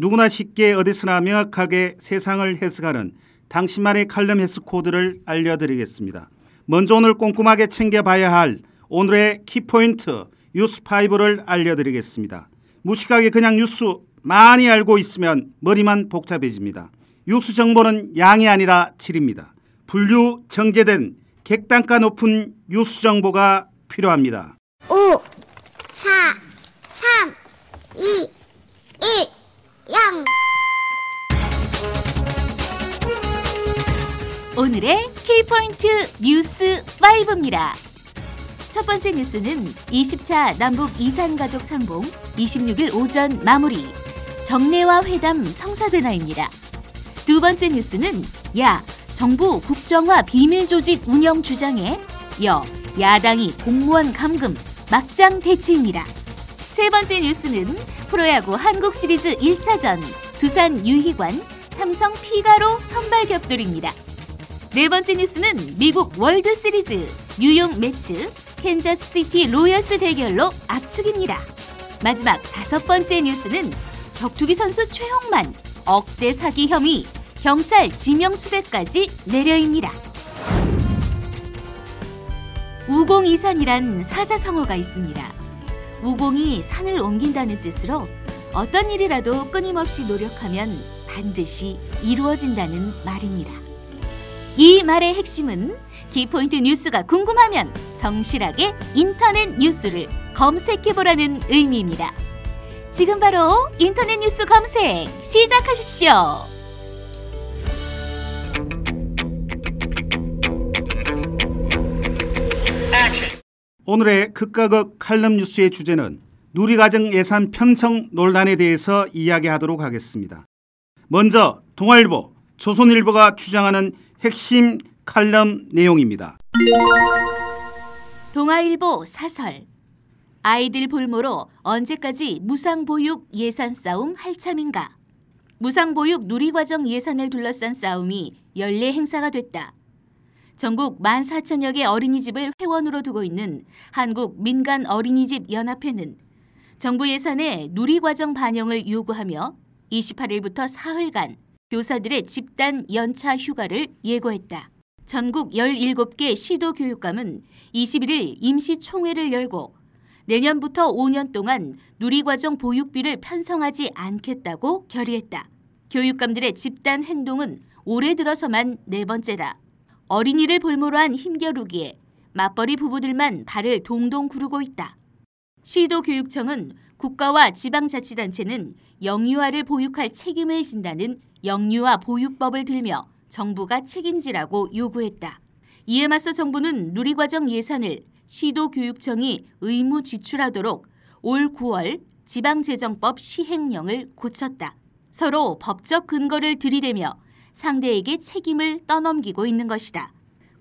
누구나 쉽게 어디서나 명확하게 세상을 해석하는 당신만의 칼럼 해석 코드를 알려드리겠습니다. 먼저 오늘 꼼꼼하게 챙겨봐야 할 오늘의 키포인트 뉴스5를 알려드리겠습니다. 무식하게 그냥 뉴스 많이 알고 있으면 머리만 복잡해집니다. 뉴스 정보는 양이 아니라 질입니다. 분류 정제된 객단가 높은 뉴스 정보가 필요합니다. 5, 4, 3, 2, 오늘의 K포인트 뉴스 5입니다. 첫 번째 뉴스는 20차 남북 이산가족 상봉 26일 오전 마무리 정례와 회담 성사되나입니다. 두 번째 뉴스는 야 정부 국정화 비밀 조직 운영 주장에 여 야당이 공무원 감금 막장 대치입니다. 세 번째 뉴스는 프로야구 한국 시리즈 1차전 두산 유희관 삼성 피가로 선발 격돌입니다. 네 번째 뉴스는 미국 월드 시리즈 뉴욕 메츠 캔자스 시티 로열스 대결로 압축입니다. 마지막 다섯 번째 뉴스는 격투기 선수 최홍만 억대 사기 혐의 경찰 지명 수배까지 내려입니다. 우공이산이란 사자성어가 있습니다. 우공이 산을 옮긴다는 뜻으로 어떤 일이라도 끊임없이 노력하면 반드시 이루어진다는 말입니다. 이 말의 핵심은 키포인트 뉴스가 궁금하면 성실하게 인터넷 뉴스를 검색해보라는 의미입니다. 지금 바로 인터넷 뉴스 검색 시작하십시오. 오늘의 극과 극 칼럼 뉴스의 주제는 누리과정 예산 편성 논란에 대해서 이야기하도록 하겠습니다. 먼저 동아일보, 조선일보가 주장하는 핵심 칼럼 내용입니다. 동아일보 사설 아이들 볼모로 언제까지 무상보육 예산 싸움 할 참인가? 무상보육 누리과정 예산을 둘러싼 싸움이 연례 행사가 됐다. 전국 14,000여 개 어린이집을 회원으로 두고 있는 한국 민간 어린이집 연합회는 정부 예산에 누리과정 반영을 요구하며 28일부터 사흘간 교사들의 집단 연차 휴가를 예고했다. 전국 17개 시도 교육감은 21일 임시총회를 열고 내년부터 5년 동안 누리과정 보육비를 편성하지 않겠다고 결의했다. 교육감들의 집단 행동은 올해 들어서만 네 번째다. 어린이를 볼모로 한 힘겨루기에 맞벌이 부부들만 발을 동동 구르고 있다. 시도교육청은 국가와 지방자치단체는 영유아를 보육할 책임을 진다는 영유아 보육법을 들며 정부가 책임지라고 요구했다. 이에 맞서 정부는 누리과정 예산을 시도교육청이 의무 지출하도록 올 9월 지방재정법 시행령을 고쳤다. 서로 법적 근거를 들이대며 상대에게 책임을 떠넘기고 있는 것이다.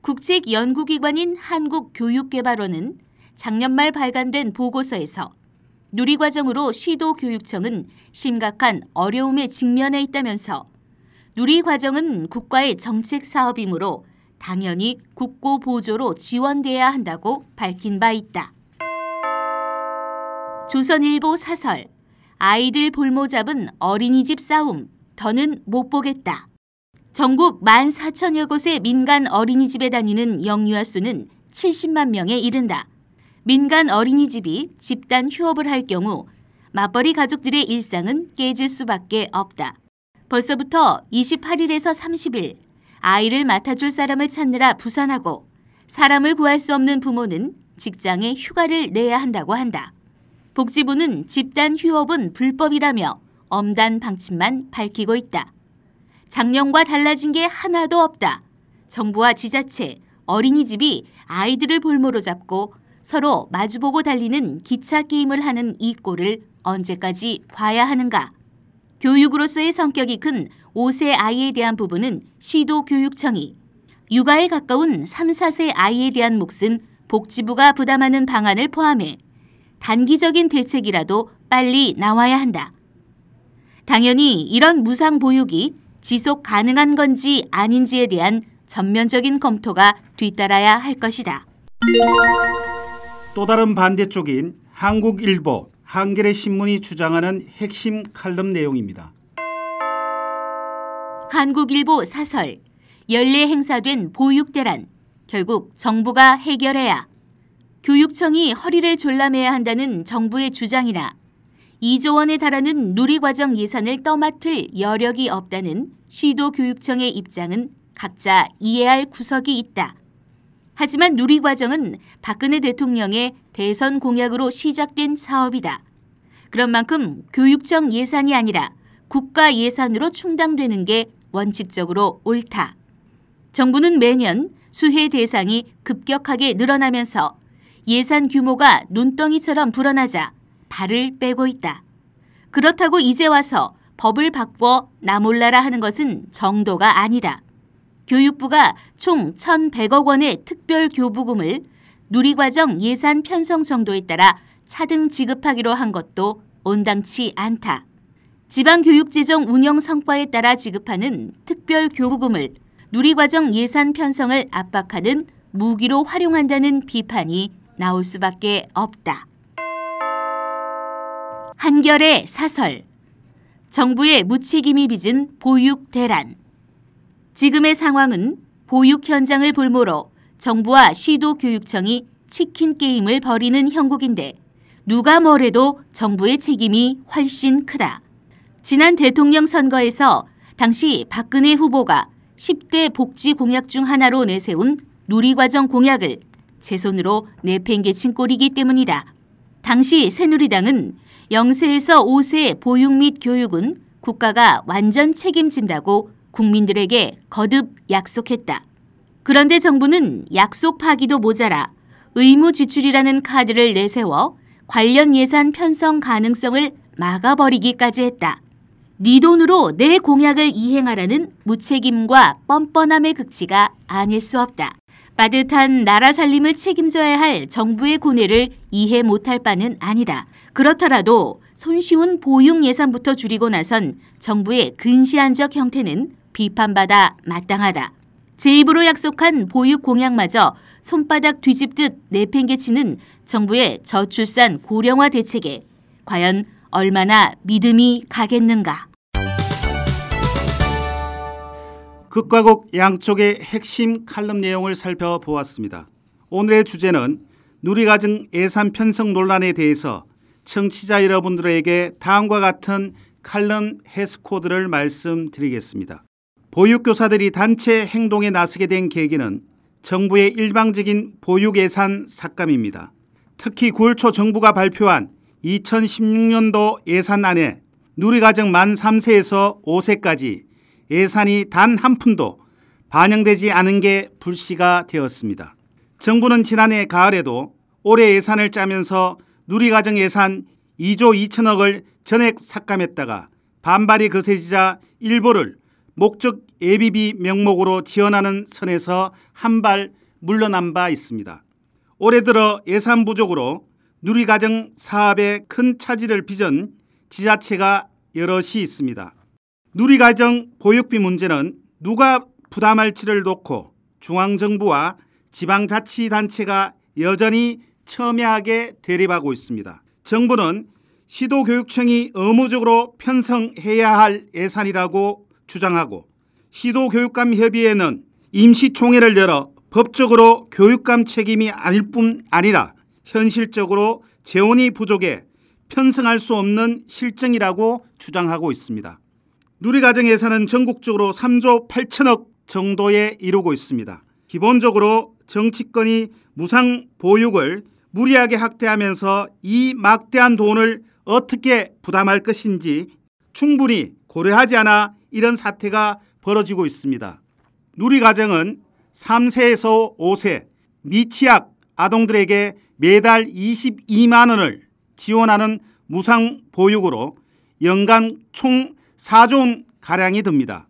국책 연구기관인 한국교육개발원은 작년 말 발간된 보고서에서 누리과정으로 시도교육청은 심각한 어려움에 직면해 있다면서 누리과정은 국가의 정책 사업이므로 당연히 국고 보조로 지원돼야 한다고 밝힌 바 있다. 조선일보 사설 아이들 볼모 잡은 어린이집 싸움 더는 못 보겠다. 전국 14,000여 곳의 민간 어린이집에 다니는 영유아 수는 70만 명에 이른다. 민간 어린이집이 집단 휴업을 할 경우 맞벌이 가족들의 일상은 깨질 수밖에 없다. 벌써부터 28일에서 30일 아이를 맡아줄 사람을 찾느라 부산하고 사람을 구할 수 없는 부모는 직장에 휴가를 내야 한다고 한다. 복지부는 집단 휴업은 불법이라며 엄단 방침만 밝히고 있다. 작년과 달라진 게 하나도 없다. 정부와 지자체, 어린이집이 아이들을 볼모로 잡고 서로 마주보고 달리는 기차 게임을 하는 이 꼴을 언제까지 봐야 하는가? 교육으로서의 성격이 큰 5세 아이에 대한 부분은 시도 교육청이, 육아에 가까운 3, 4세 아이에 대한 몫은 복지부가 부담하는 방안을 포함해 단기적인 대책이라도 빨리 나와야 한다. 당연히 이런 무상 보육이 지속 가능한 건지 아닌지에 대한 전면적인 검토가 뒤따라야 할 것이다. 또 다른 반대쪽인 한국일보, 한겨레 신문이 주장하는 핵심 칼럼 내용입니다. 한국일보 사설 연례 행사된 보육대란 결국 정부가 해결해야 교육청이 허리를 졸라매야 한다는 정부의 주장이나 2조 원에 달하는 누리과정 예산을 떠맡을 여력이 없다는 시도교육청의 입장은 각자 이해할 구석이 있다. 하지만 누리 과정은 박근혜 대통령의 대선 공약으로 시작된 사업이다. 그런 만큼 교육청 예산이 아니라 국가 예산으로 충당되는 게 원칙적으로 옳다. 정부는 매년 수혜 대상이 급격하게 늘어나면서 예산 규모가 눈덩이처럼 불어나자 발을 빼고 있다. 그렇다고 이제 와서 법을 바꿔 나몰라라 하는 것은 정도가 아니다. 교육부가 총 1,100억 원의 특별 교부금을 누리과정 예산 편성 정도에 따라 차등 지급하기로 한 것도 온당치 않다. 지방교육재정 운영 성과에 따라 지급하는 특별 교부금을 누리과정 예산 편성을 압박하는 무기로 활용한다는 비판이 나올 수밖에 없다. 한결의 사설 정부의 무책임이 빚은 보육 대란 지금의 상황은 보육 현장을 볼모로 정부와 시도 교육청이 치킨 게임을 벌이는 형국인데 누가 뭐래도 정부의 책임이 훨씬 크다. 지난 대통령 선거에서 당시 박근혜 후보가 10대 복지 공약 중 하나로 내세운 누리과정 공약을 제 손으로 내팽개친 꼴이기 때문이다. 당시 새누리당은 0세에서 5세 보육 및 교육은 국가가 완전 책임진다고 국민들에게 거듭 약속했다. 그런데 정부는 약속 파기도 모자라 의무 지출이라는 카드를 내세워 관련 예산 편성 가능성을 막아버리기까지 했다. 네 돈으로 내 공약을 이행하라는 무책임과 뻔뻔함의 극치가 아닐 수 없다. 빠듯한 나라 살림을 책임져야 할 정부의 고뇌를 이해 못할 바는 아니다. 그렇더라도 손쉬운 보육 예산부터 줄이고 나선 정부의 근시안적 형태는 비판받아 마땅하다. 제 입으로 약속한 보육 공약마저 손바닥 뒤집듯 내팽개치는 정부의 저출산 고령화 대책에 과연 얼마나 믿음이 가겠는가. 극과 극 양쪽의 핵심 칼럼 내용을 살펴보았습니다. 오늘의 주제는 누리과정 예산 편성 논란에 대해서 청취자 여러분들에게 다음과 같은 칼럼 해스 코드를 말씀드리겠습니다. 보육교사들이 단체 행동에 나서게 된 계기는 정부의 일방적인 보육 예산 삭감입니다. 특히 9월 초 정부가 발표한 2016년도 예산안에 누리과정 만 3세에서 5세까지 예산이 단 한 푼도 반영되지 않은 게 불씨가 되었습니다. 정부는 지난해 가을에도 올해 예산을 짜면서 누리과정 예산 2조 2천억을 전액 삭감했다가 반발이 거세지자 일부를 목적 예비비 명목으로 지원하는 선에서 한 발 물러난 바 있습니다. 올해 들어 예산 부족으로 누리과정 사업에 큰 차질을 빚은 지자체가 여럿이 있습니다. 누리과정 보육비 문제는 누가 부담할지를 놓고 중앙정부와 지방자치단체가 여전히 첨예하게 대립하고 있습니다. 정부는 시도교육청이 의무적으로 편성해야 할 예산이라고 주장하고 시도교육감 협의회는 임시총회를 열어 법적으로 교육감 책임이 아닐 뿐 아니라 현실적으로 재원이 부족해 편성할 수 없는 실정이라고 주장하고 있습니다. 누리과정 예산은 전국적으로 3조 8천억 정도에 이르고 있습니다. 기본적으로 정치권이 무상 보육을 무리하게 확대하면서 이 막대한 돈을 어떻게 부담할 것인지 충분히 고려하지 않아 이런 사태가 벌어지고 있습니다. 누리과정은 3세에서 5세 미취학 아동들에게 매달 22만 원을 지원하는 무상 보육으로 연간 총 4조 원 가량이 듭니다.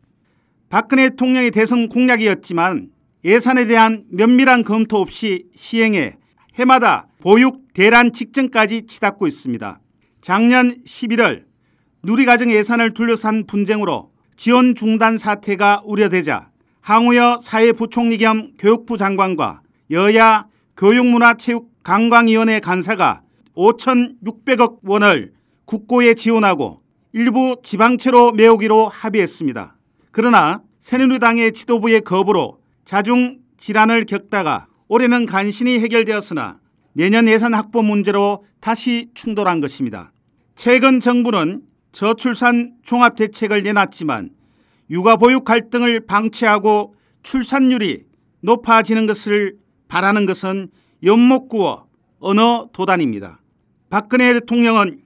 박근혜 대통령의 대선 공약이었지만 예산에 대한 면밀한 검토 없이 시행해 해마다 보육 대란 직전까지 치닫고 있습니다. 작년 11월 누리과정 예산을 둘러싼 분쟁으로 지원 중단 사태가 우려되자 항우여 사회부총리 겸 교육부 장관과 여야 교육문화체육관광위원회 간사가 5,600억 원을 국고에 지원하고 일부 지방채로 메우기로 합의했습니다. 그러나 새누리당의 지도부의 거부로 자중 질환을 겪다가 올해는 간신히 해결되었으나 내년 예산 확보 문제로 다시 충돌한 것입니다. 최근 정부는 저출산 종합대책을 내놨지만 육아 보육 갈등을 방치하고 출산율이 높아지는 것을 바라는 것은 연목구어 언어 도단입니다. 박근혜 대통령은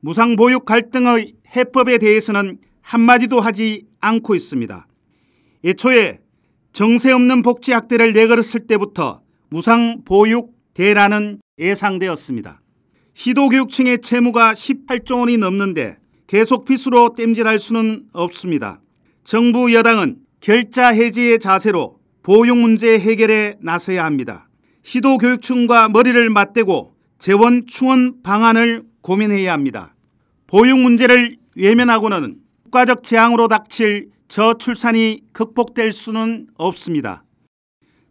무상보육 갈등의 해법에 대해서는 한마디도 하지 않고 있습니다. 애초에 정세 없는 복지 학대를 내걸었을 때부터 무상보육 대라는 예상되었습니다. 시도교육청의 채무가 18조 원이 넘는데 계속 빚으로 땜질할 수는 없습니다. 정부 여당은 결자 해지의 자세로 보육 문제 해결에 나서야 합니다. 시도교육청과 머리를 맞대고 재원 충원 방안을 고민해야 합니다. 보육 문제를 외면하고는 국가적 재앙으로 닥칠 저출산이 극복될 수는 없습니다.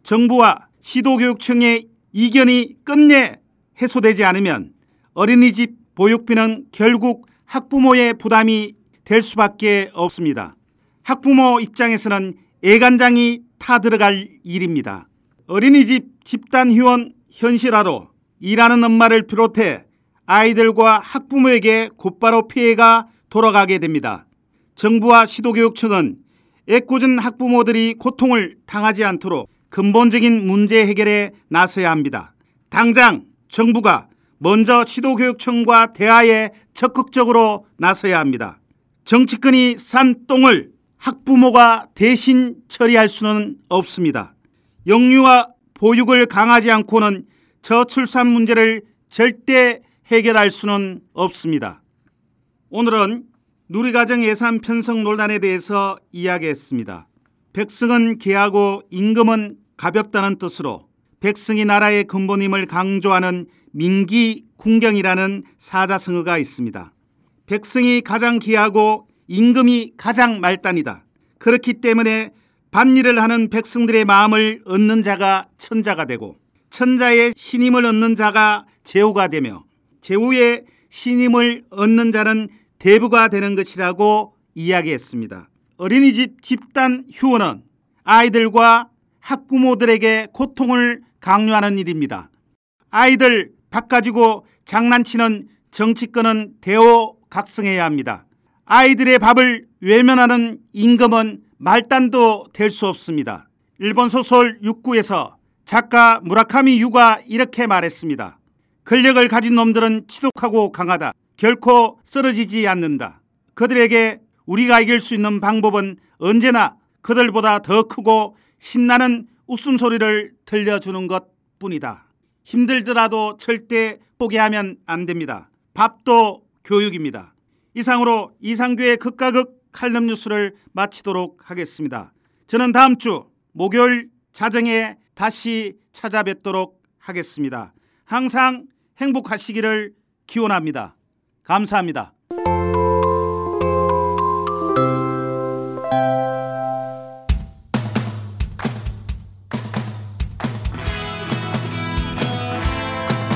정부와 시도교육청의 이견이 끝내 해소되지 않으면 어린이집 보육비는 결국 학부모의 부담이 될 수밖에 없습니다. 학부모 입장에서는 애간장이 타들어갈 일입니다. 어린이집 집단 휴원 현실화로 일하는 엄마를 비롯해 아이들과 학부모에게 곧바로 피해가 돌아가게 됩니다. 정부와 시도교육청은 애꿎은 학부모들이 고통을 당하지 않도록 근본적인 문제 해결에 나서야 합니다. 당장 정부가 먼저 시도교육청과 대화에 적극적으로 나서야 합니다. 정치권이 산 똥을 학부모가 대신 처리할 수는 없습니다. 영유아 보육을 강하지 않고는 저출산 문제를 절대 해결할 수는 없습니다. 오늘은 누리과정 예산 편성 논란에 대해서 이야기했습니다. 백성은 귀하고 임금은 가볍다는 뜻으로 백성이 나라의 근본임을 강조하는 민기 궁경이라는 사자성어가 있습니다. 백성이 가장 귀하고 임금이 가장 말단이다. 그렇기 때문에 반일을 하는 백성들의 마음을 얻는 자가 천자가 되고 천자의 신임을 얻는 자가 제후가 되며 제후의 신임을 얻는 자는 대부가 되는 것이라고 이야기했습니다. 어린이집 집단 휴원은 아이들과 학부모들에게 고통을 강요하는 일입니다. 아이들 밥 가지고 장난치는 정치권은 대호각성해야 합니다. 아이들의 밥을 외면하는 임금은 말단도 될 수 없습니다. 일본 소설 육구에서 작가 무라카미 유가 이렇게 말했습니다. 권력을 가진 놈들은 치독하고 강하다. 결코 쓰러지지 않는다. 그들에게 우리가 이길 수 있는 방법은 언제나 그들보다 더 크고 신나는 웃음소리를 들려주는 것 뿐이다. 힘들더라도 절대 포기하면 안 됩니다. 밥도 교육입니다. 이상으로 이상규의 극과 극 칼럼 뉴스를 마치도록 하겠습니다. 저는 다음 주 목요일 자정에 다시 찾아뵙도록 하겠습니다. 항상 행복하시기를 기원합니다. 감사합니다.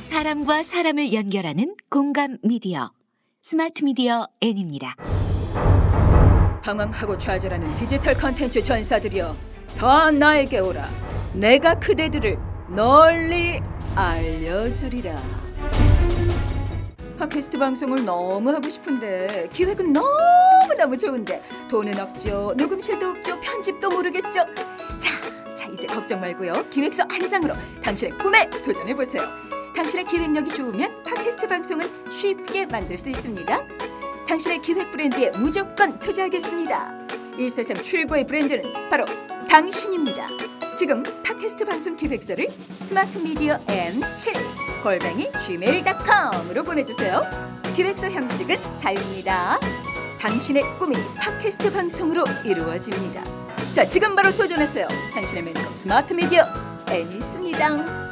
사람과 사람을 연결하는 공감 미디어 스마트 미디어 N입니다. 방황하고 좌절하는 디지털 컨텐츠 전사들이여 다 나에게 오라 내가 그대들을 널리 알려주리라. 팟캐스트 방송을 너무 하고 싶은데 기획은 너무 너무 좋은데 돈은 없죠. 녹음실도 없죠. 편집도 모르겠죠. 자, 자 이제 걱정 말고요. 기획서 한 장으로 당신의 꿈에 도전해 보세요. 당신의 기획력이 좋으면 팟캐스트 방송은 쉽게 만들 수 있습니다. 당신의 기획 브랜드에 무조건 투자하겠습니다. 이 세상 최고의 브랜드는 바로 당신입니다 지금 팟캐스트 방송 기획서를 스마트 미디어 N7 골뱅이 gmail.com으로 보내주세요. 기획서 형식은 자유입니다. 당신의 꿈이 팟캐스트 방송으로 이루어집니다. 자, 지금 바로 도전하세요. 당신의 멘토 스마트 미디어 N이 있습니다.